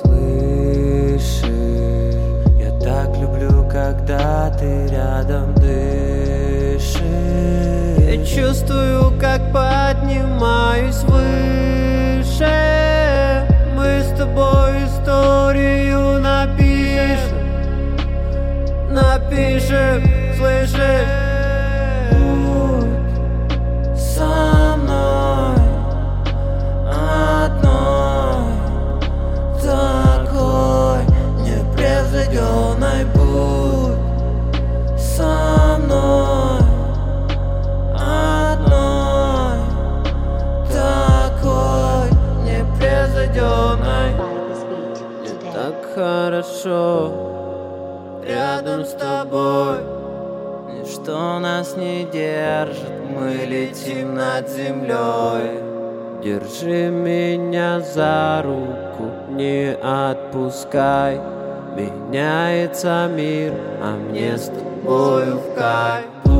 Слышишь, я так люблю, когда ты рядом дышишь. Я чувствую, как поднимаюсь выше. Напишем, слышишь? Будь со мной одной такой непревзойденной будь со мной одной такой непревзойденной today. так хорошо рядом с тобой. Ничто нас не держит, мы летим над землей. Держи меня за руку, не отпускай. Меняется мир, а мне с тобою в кайф